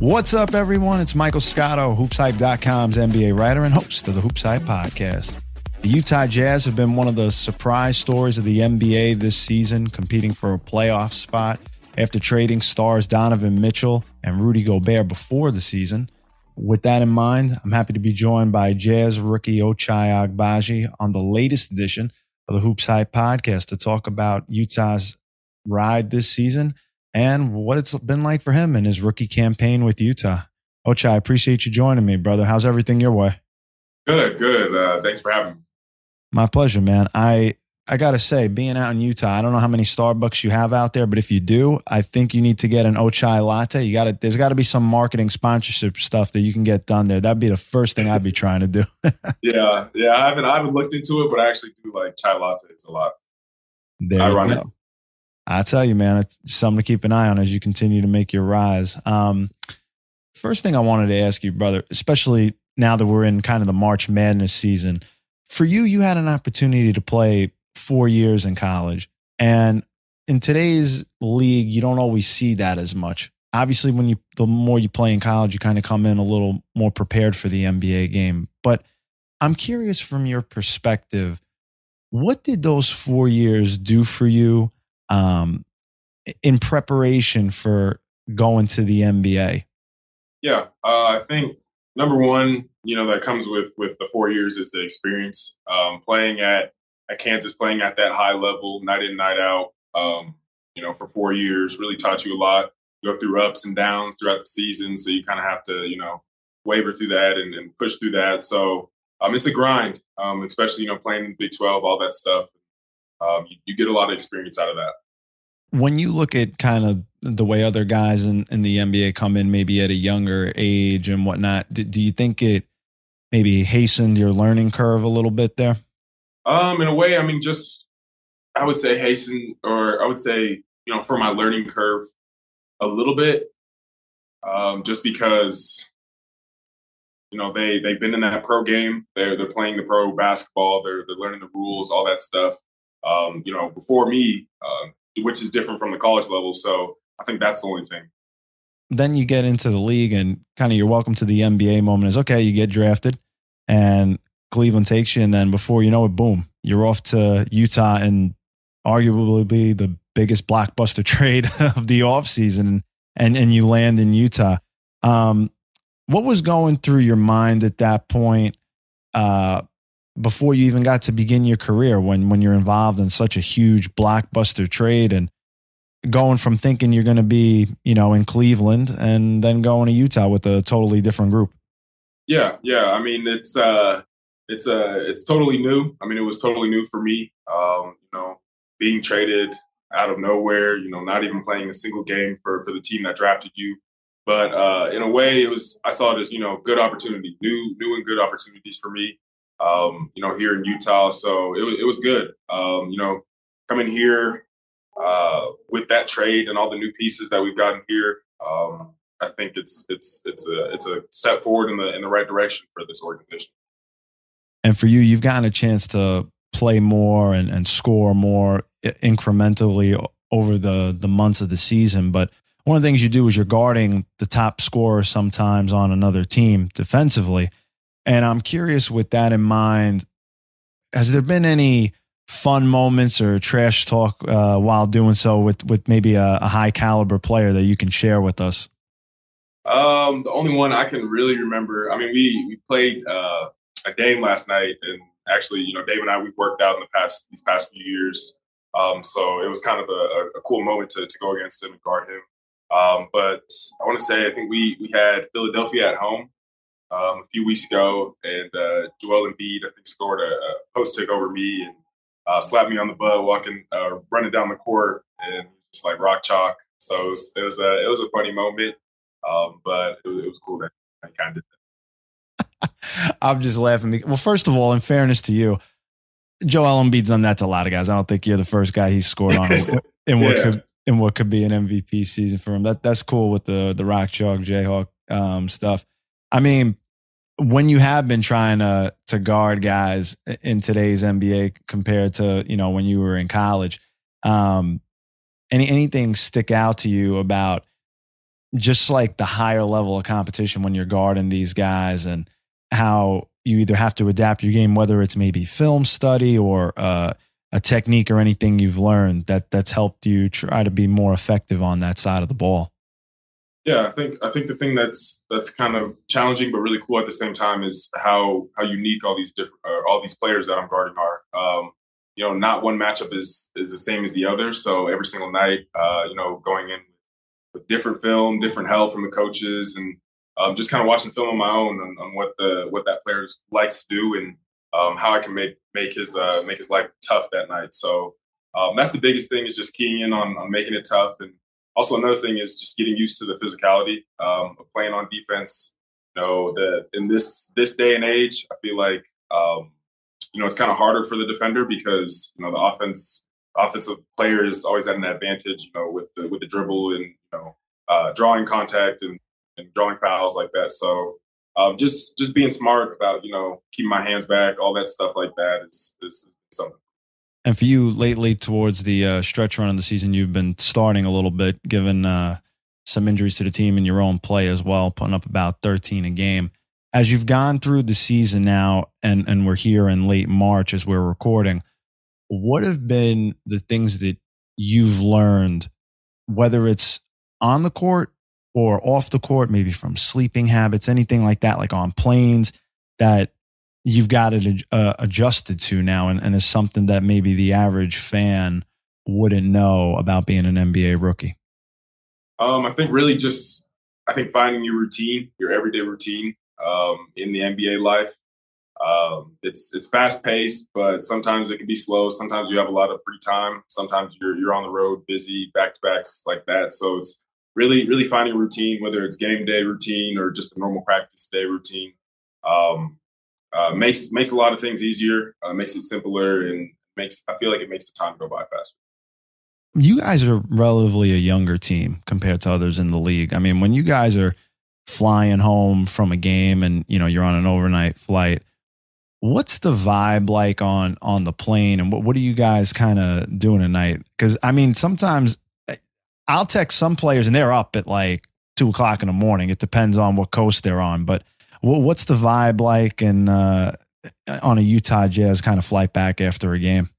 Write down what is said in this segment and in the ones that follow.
What's up, everyone? It's Michael Scotto, HoopsHype.com's NBA writer and host of the Hoops Hype podcast. The Utah Jazz have been one of the surprise stories of the NBA this season, competing for a playoff spot after trading stars Donovan Mitchell and Rudy Gobert before the season. With that in mind, I'm happy to be joined by Jazz rookie Ochai Agbaji on the latest edition of the Hoops Hype podcast to talk about Utah's ride this season and what it's been like for him in his rookie campaign with Utah. Ochai, I appreciate you joining me, brother. How's everything your way? Good, good. Uh, thanks for having me. My pleasure, man. I I gotta say, being out in Utah, I don't know how many Starbucks you have out there, but if you do, I think you need to get an Ochai latte. You got to There's got to be some marketing sponsorship stuff that you can get done there. That'd be the first thing I'd be trying to do. yeah, yeah. I haven't I haven't looked into it, but I actually do like chai lattes a lot. There Ironic. you go. I tell you, man, it's something to keep an eye on as you continue to make your rise. Um, first thing I wanted to ask you, brother, especially now that we're in kind of the March Madness season, for you, you had an opportunity to play four years in college. And in today's league, you don't always see that as much. Obviously, when you the more you play in college, you kind of come in a little more prepared for the NBA game. But I'm curious from your perspective, what did those four years do for you? Um, in preparation for going to the NBA? Yeah, uh, I think number one, you know, that comes with with the four years is the experience. Um, playing at at Kansas, playing at that high level, night in, night out. Um, you know, for four years, really taught you a lot. Go through ups and downs throughout the season, so you kind of have to, you know, waver through that and, and push through that. So um, it's a grind, um, especially you know playing in Big Twelve, all that stuff um, you, you, get a lot of experience out of that. When you look at kind of the way other guys in, in the NBA come in, maybe at a younger age and whatnot, do, do you think it maybe hastened your learning curve a little bit there? Um, in a way, I mean, just I would say hasten, or I would say, you know, for my learning curve a little bit, um, just because you know they they've been in that pro game, they're they're playing the pro basketball, they're they're learning the rules, all that stuff. Um, you know, before me, uh, which is different from the college level. So I think that's the only thing. Then you get into the league and kind of your welcome to the NBA moment is okay, you get drafted and Cleveland takes you. And then before you know it, boom, you're off to Utah and arguably the biggest blockbuster trade of the offseason and, and you land in Utah. Um, what was going through your mind at that point? Uh, before you even got to begin your career when when you're involved in such a huge blockbuster trade and going from thinking you're going to be you know in Cleveland and then going to Utah with a totally different group. Yeah, yeah. I mean, it's uh, it's uh, it's totally new. I mean, it was totally new for me. Um, you know, being traded out of nowhere. You know, not even playing a single game for for the team that drafted you. But uh, in a way, it was I saw it as you know good opportunity, new new and good opportunities for me um, you know, here in Utah. So it, it was good. Um, you know, coming here uh, with that trade and all the new pieces that we've gotten here, um, I think it's it's it's a it's a step forward in the in the right direction for this organization. And for you, you've gotten a chance to play more and, and score more incrementally over the the months of the season. But one of the things you do is you're guarding the top scorer sometimes on another team defensively. And I'm curious with that in mind, has there been any fun moments or trash talk uh, while doing so with, with maybe a, a, high caliber player that you can share with us? Um, the only one I can really remember, I mean, we, we played uh, a game last night and actually, you know, Dave and I, we've worked out in the past, these past few years. Um, so it was kind of a, a, cool moment to, to go against him and guard him. Um, but I want to say, I think we, we had Philadelphia at home um, a few weeks ago, and uh, Joel Embiid I think scored a, a post take over me and uh, slapped me on the butt walking, uh, running down the court, and just like rock chalk. So it was, it was a it was a funny moment, um, but it was, it was cool that I kind of did that. I'm just laughing. Well, first of all, in fairness to you, Joel Embiid's done that to a lot of guys. I don't think you're the first guy he scored on in what yeah. could in what could be an MVP season for him. That that's cool with the the rock chalk Jayhawk um, stuff. I mean, when you have been trying to to guard guys in today's NBA compared to you know when you were in college, um, any anything stick out to you about just like the higher level of competition when you're guarding these guys and how you either have to adapt your game, whether it's maybe film study or uh, a technique or anything you've learned that that's helped you try to be more effective on that side of the ball. Yeah, I think I think the thing that's that's kind of challenging but really cool at the same time is how how unique all these different all these players that I'm guarding are. Um, you know, not one matchup is is the same as the other. So every single night, uh, you know, going in with different film, different help from the coaches, and um, just kind of watching film on my own on, on, what the what that player likes to do and um, how I can make make his uh, make his life tough that night. So um, that's the biggest thing is just keying in on, on making it tough and also another thing is just getting used to the physicality um, of playing on defense. You know, that in this this day and age, I feel like um, you know it's kind of harder for the defender because you know the offense offensive player is always at an advantage. You know, with the with the dribble and you know uh, drawing contact and, and drawing fouls like that. So um, just just being smart about you know keeping my hands back, all that stuff like that is is, is something and for you, lately towards the uh, stretch run of the season, you've been starting a little bit, given uh, some injuries to the team and your own play as well, putting up about 13 a game. As you've gone through the season now, and, and we're here in late March as we're recording, what have been the things that you've learned, whether it's on the court or off the court, maybe from sleeping habits, anything like that, like on planes, that you've got it uh, adjusted to now and, and is something that maybe the average fan wouldn't know about being an NBA rookie? Um, I think really just I think finding your routine, your everyday routine um, in the NBA life. Um, it's it's fast paced, but sometimes it can be slow. Sometimes you have a lot of free time. Sometimes you're you're on the road, busy, back to backs like that. So it's really really finding a routine, whether it's game day routine or just a normal practice day routine. Um, uh, makes makes a lot of things easier, uh, makes it simpler, and makes I feel like it makes the time go by faster. You guys are relatively a younger team compared to others in the league. I mean, when you guys are flying home from a game and you know you're on an overnight flight, what's the vibe like on on the plane, and what what are you guys kind of doing at night? Because I mean, sometimes eh, I'll text some players and they're up at like two o'clock in the morning. It depends on what coast they're on, but what's the vibe like and uh, on a Utah Jazz kind of flight back after a game?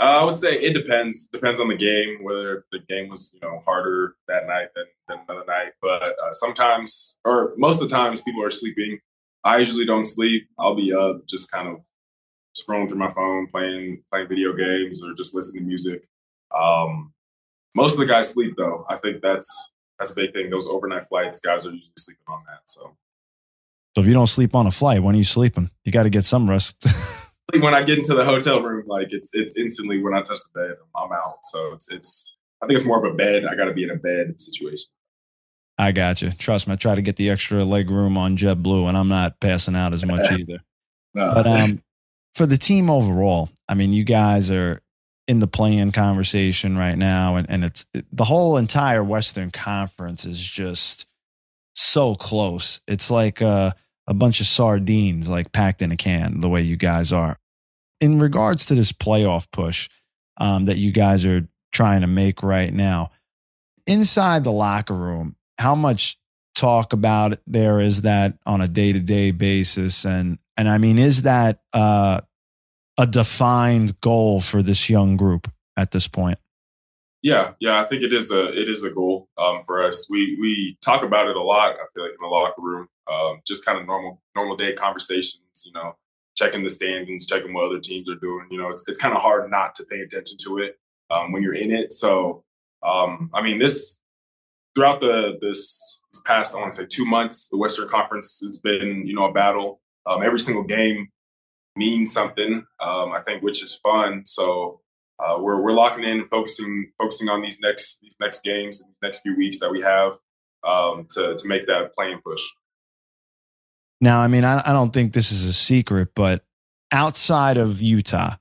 Uh, I would say it depends. Depends on the game. Whether the game was you know harder that night than, than another night, but uh, sometimes or most of the times people are sleeping. I usually don't sleep. I'll be up, just kind of scrolling through my phone, playing playing video games, or just listening to music. Um, most of the guys sleep though. I think that's that's a big thing. Those overnight flights, guys are usually sleeping on that. So so if you don't sleep on a flight, when are you sleeping? You got to get some rest. when I get into the hotel room, like it's it's instantly when I touch the bed, I'm out. So it's it's I think it's more of a bed. I got to be in a bed situation. I got you. Trust me, I try to get the extra leg room on JetBlue, and I'm not passing out as much either. no. But um, for the team overall, I mean, you guys are in the playing conversation right now, and and it's it, the whole entire Western Conference is just so close. It's like uh, a bunch of sardines like packed in a can, the way you guys are. In regards to this playoff push um, that you guys are trying to make right now, inside the locker room, how much talk about there is that on a day to day basis? And and I mean, is that uh, a defined goal for this young group at this point? Yeah, yeah, I think it is a it is a goal um, for us. We we talk about it a lot. I feel like in the locker room, um, just kind of normal normal day conversations. You know, checking the standings, checking what other teams are doing. You know, it's it's kind of hard not to pay attention to it um, when you're in it. So, um, I mean, this throughout the this, this past I want to say two months, the Western Conference has been you know a battle. Um, every single game means something. Um, I think which is fun. So uh, we're we're locking in, and focusing focusing on these next these next games, these next few weeks that we have um, to to make that playing push. Now, I mean, I, I don't think this is a secret, but outside of Utah,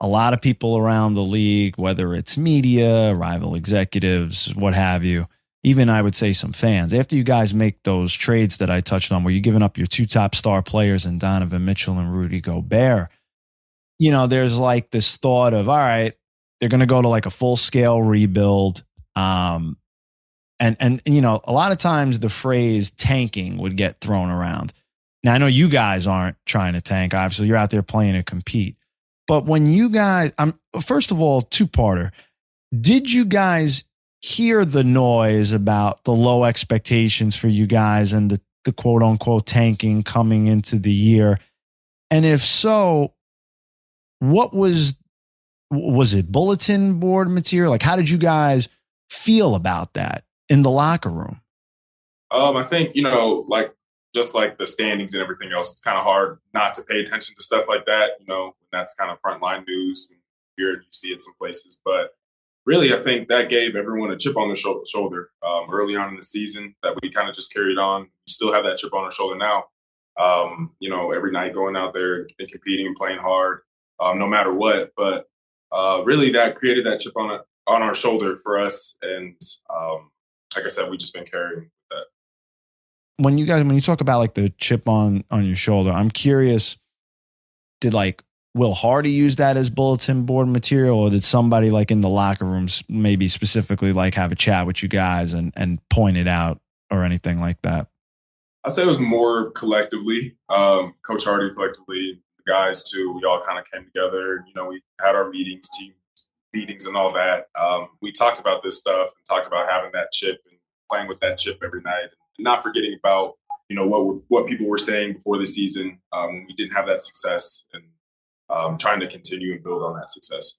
a lot of people around the league, whether it's media, rival executives, what have you, even I would say some fans, after you guys make those trades that I touched on, where you're giving up your two top star players and Donovan Mitchell and Rudy Gobert, you know, there's like this thought of, all right, they're going to go to like a full scale rebuild. Um, and, and, you know, a lot of times the phrase tanking would get thrown around. Now I know you guys aren't trying to tank. Obviously, you're out there playing to compete. But when you guys, I'm first of all, two parter. Did you guys hear the noise about the low expectations for you guys and the, the quote unquote tanking coming into the year? And if so, what was was it bulletin board material? Like, how did you guys feel about that in the locker room? Um, I think you know, like just like the standings and everything else, it's kind of hard not to pay attention to stuff like that. You know, that's kind of frontline news. Here you see it some places, but really, I think that gave everyone a chip on their sh- shoulder um, early on in the season that we kind of just carried on. We still have that chip on our shoulder now. Um, you know, every night going out there and competing and playing hard, um, no matter what. But uh, really, that created that chip on a, on our shoulder for us, and um, like I said, we've just been carrying that. when you guys when you talk about like the chip on on your shoulder, I'm curious. Did like Will Hardy use that as bulletin board material, or did somebody like in the locker rooms maybe specifically like have a chat with you guys and and point it out or anything like that? I'd say it was more collectively. Um, Coach Hardy collectively, the guys too. We all kind of came together. You know, we had our meetings, team meetings, and all that. Um, we talked about this stuff and talked about having that chip and playing with that chip every night and not forgetting about you know what what people were saying before the season. Um, we didn't have that success, and um, trying to continue and build on that success.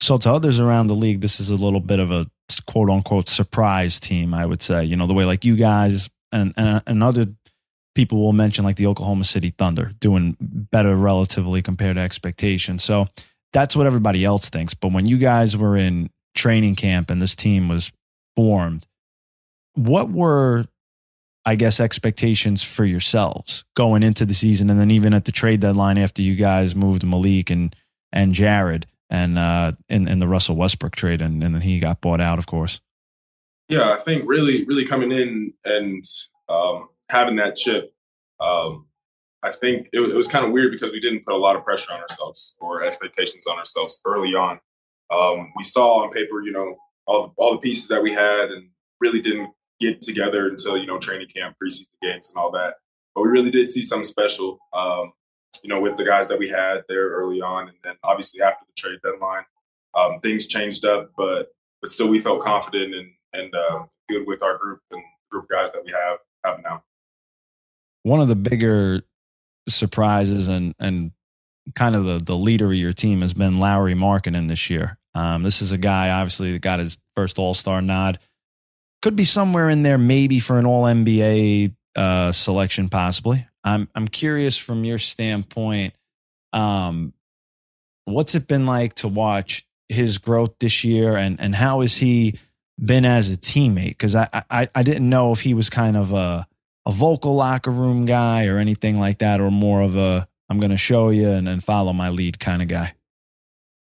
So to others around the league, this is a little bit of a quote unquote surprise team. I would say, you know, the way like you guys and and, and other people will mention like the Oklahoma City Thunder doing better relatively compared to expectations. So that's what everybody else thinks. But when you guys were in training camp and this team was formed, what were I guess, expectations for yourselves going into the season, and then even at the trade deadline after you guys moved Malik and and Jarred and uh, in in the Russell Westbrook trade, and, and then he got bought out, of course. Yeah, I think really, really coming in and um, having that chip, um, I think it, it was kind of weird because we didn't put a lot of pressure on ourselves or expectations on ourselves early on. Um, we saw on paper, you know, all all the pieces that we had, and really didn't get together until you know training camp, preseason games, and all that. But we really did see something special, um, you know, with the guys that we had there early on, and then obviously after the trade deadline, um, things changed up. But but still, we felt confident and and uh, good with our group and group guys that we have have now. One of the bigger surprises and and kind of the the leader of your team has been Lauri Markkanen this year. Um, this is a guy obviously that got his first All Star nod could be somewhere in there, maybe for an All NBA uh, selection, possibly. I'm I'm curious from your standpoint. Um, what's it been like to watch his growth this year, and and how has he been as a teammate? Because I, I I didn't know if he was kind of a a vocal locker room guy or anything like that, or more of a I'm going to show you and follow my lead kind of guy.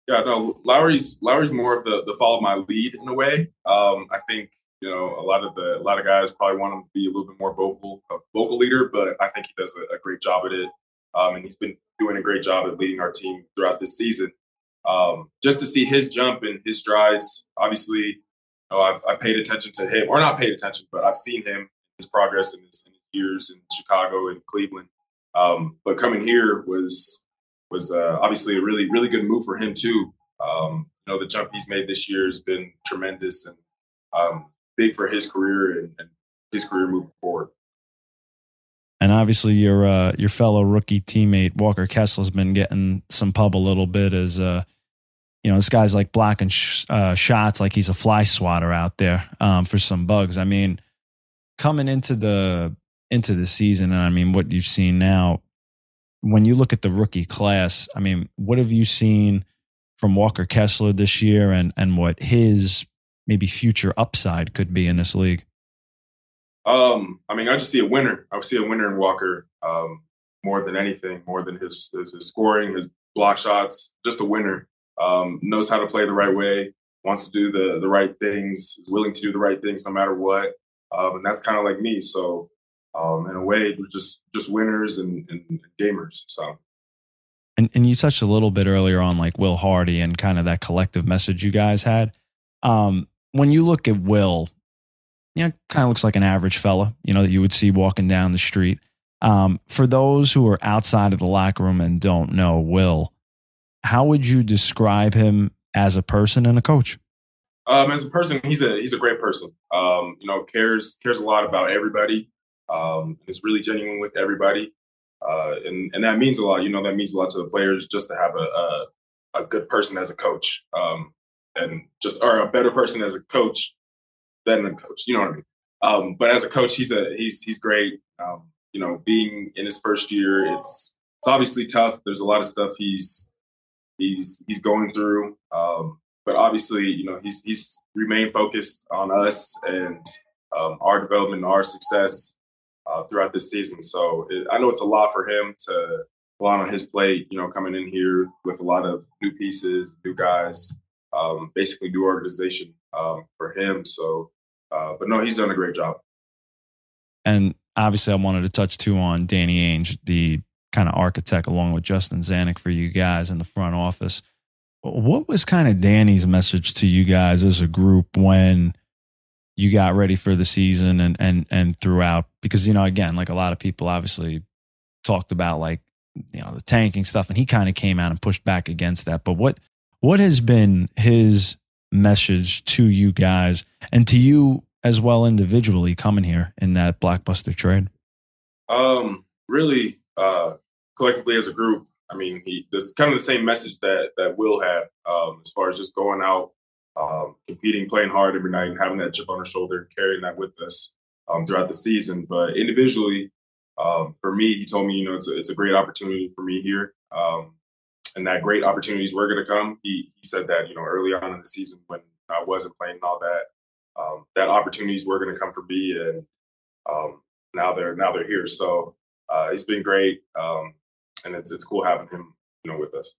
Yeah, no, Lauri's Lauri's more of the the follow my lead in a way. Um, I think you know, a lot of the a lot of guys probably want him to be a little bit more vocal, a vocal leader, but I think he does a, a great job at it, um, and he's been doing a great job at leading our team throughout this season. Um, just to see his jump and his strides, obviously, you know, I've, I've, paid attention to him, or not paid attention, but I've seen him, his progress in his, in his years in Chicago and Cleveland. Um, but coming here was was uh, obviously a really really good move for him too. Um, you know, the jump he's made this year has been tremendous, and um, big for his career and, and his career moving forward. And obviously, your uh, your fellow rookie teammate Walker Kessler's been getting some pub a little bit as uh, you know, this guy's like blocking sh- uh, shots like he's a fly swatter out there um, for some bugs. I mean, coming into the into the season, and I mean, what you've seen now, when you look at the rookie class, I mean, what have you seen from Walker Kessler this year, and and what his maybe future upside could be in this league? Um, I mean, I just see a winner. I see a winner in Walker um, more than anything, more than his, his, his scoring, his block shots. Just a winner. Um, knows how to play the right way. Wants to do the the right things. Willing to do the right things no matter what. Um, and that's kind of like me. So um, in a way, we're just just winners and, and gamers. So. And, and you touched a little bit earlier on like Will Hardy and kind of that collective message you guys had. Um, when you look at Will, you know, kind of looks like an average fella, you know, that you would see walking down the street. Um, for those who are outside of the locker room and don't know Will, how would you describe him as a person and a coach? Um, as a person, he's a he's a great person. Um, you know, cares cares a lot about everybody. Um, is really genuine with everybody, uh, and and that means a lot. You know, that means a lot to the players just to have a a, a good person as a coach, um, and just or a better person as a coach than a coach. You know what I mean? Um, but as a coach, he's a he's he's great. Um, you know, being in his first year, it's it's obviously tough. There's a lot of stuff he's he's he's going through. Um, but obviously, you know, he's he's remained focused on us and um, our development, and our success uh, throughout this season. So it, I know it's a lot for him to lot on his plate. You know, coming in here with a lot of new pieces, new guys, um, basically new organization um, for him. So, uh, but no, he's done a great job. And obviously, I wanted to touch too on Danny Ainge, the kind of architect, along with Justin Zanik for you guys in the front office. What was kind of Danny's message to you guys as a group when you got ready for the season and and and throughout? Because you know, again, like a lot of people obviously talked about like you know the tanking stuff, and he kind of came out and pushed back against that. But what what has been his message to you guys and to you as well individually coming here in that blockbuster trade? Um, really, uh, collectively as a group, I mean, he this kind of the same message that that Will had um, as far as just going out, um, competing, playing hard every night, and having that chip on our shoulder, carrying that with us um, throughout the season. But individually, um, for me, he told me, you know, it's a, it's a great opportunity for me here, um, and that great opportunities were going to come. He he said that, you know, early on in the season when I wasn't playing and all that, um, that opportunities were going to come for me, and now they're now they're here. So uh, it's been great. Um, and it's it's cool having him, you know, with us.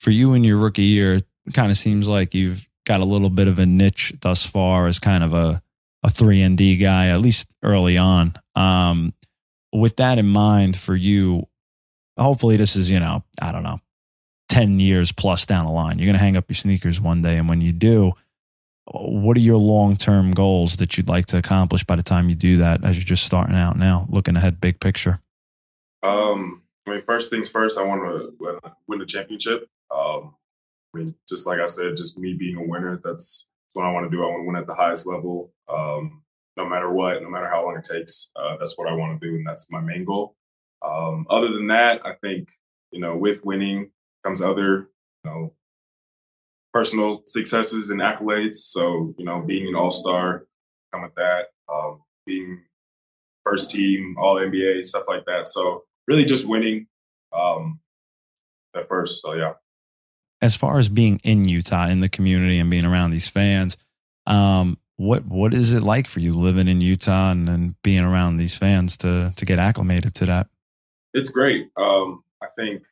For you in your rookie year, it kind of seems like you've got a little bit of a niche thus far as kind of a a three and D guy, at least early on. Um, with that in mind, for you, hopefully this is you know I don't know, ten years plus down the line. You're gonna hang up your sneakers one day, and when you do, what are your long term goals that you'd like to accomplish by the time you do that as you're just starting out now, looking ahead big picture? Um, I mean, first things first, I want to win the championship. Um, I mean, just like I said, just me being a winner, that's, that's what I want to do. I want to win at the highest level, um, no matter what, no matter how long it takes. Uh, that's what I want to do, and that's my main goal. Um, other than that, I think, you know, with winning comes other, you know, personal successes and accolades. So, you know, being an all star, come with that, um, being first team, all NBA, stuff like that. So, really just winning um, at first. So, yeah. As far as being in Utah, in the community, and being around these fans, um, what what is it like for you living in Utah and, and being around these fans to to get acclimated to that? It's great. Um, I think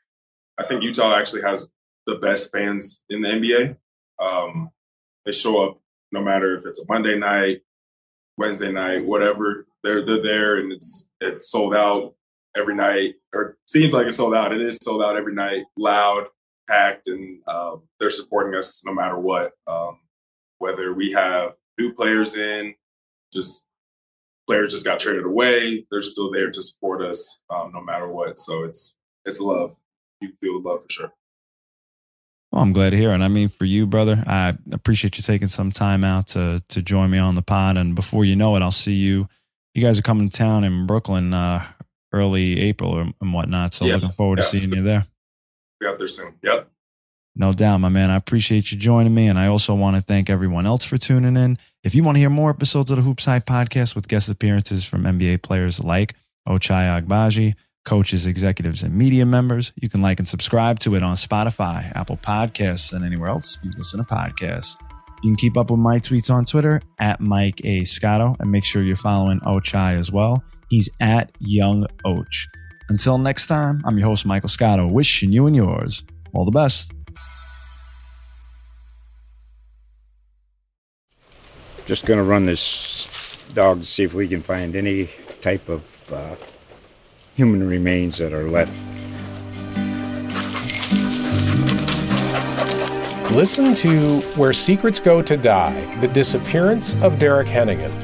I think Utah actually has the best fans in the NBA. Um, they show up no matter if it's a Monday night, Wednesday night, whatever. They're they're there, and it's it's sold out every night, or seems like it's sold out. It is sold out every night, loud, packed, and um, they're supporting us no matter what. Um, whether we have new players in, just players just got traded away, they're still there to support us um, no matter what. So it's it's love. You feel the love for sure. Well, I'm glad to hear it. I mean, for you, brother, I appreciate you taking some time out to to join me on the pod. And before you know it, I'll see you. You guys are coming to town in Brooklyn uh, early April or, and whatnot. So Yeah. looking forward to Yeah. seeing you there. Be out there soon. Yep. No doubt, my man. I appreciate you joining me. And I also want to thank everyone else for tuning in. If you want to hear more episodes of the Hoops Hype podcast with guest appearances from NBA players like Ochai Agbaji, coaches, executives, and media members, you can like and subscribe to it on Spotify, Apple Podcasts, and anywhere else you listen to podcasts. You can keep up with my tweets on Twitter at Mike A. Scotto and make sure you're following Ochai as well. He's at Young Och. Until next time, I'm your host, Michael Scotto, wishing you and yours all the best. Just going to run this dog to see if we can find any type of uh, human remains that are left. Listen to Where Secrets Go to Die The Disappearance of Derek Hennigan.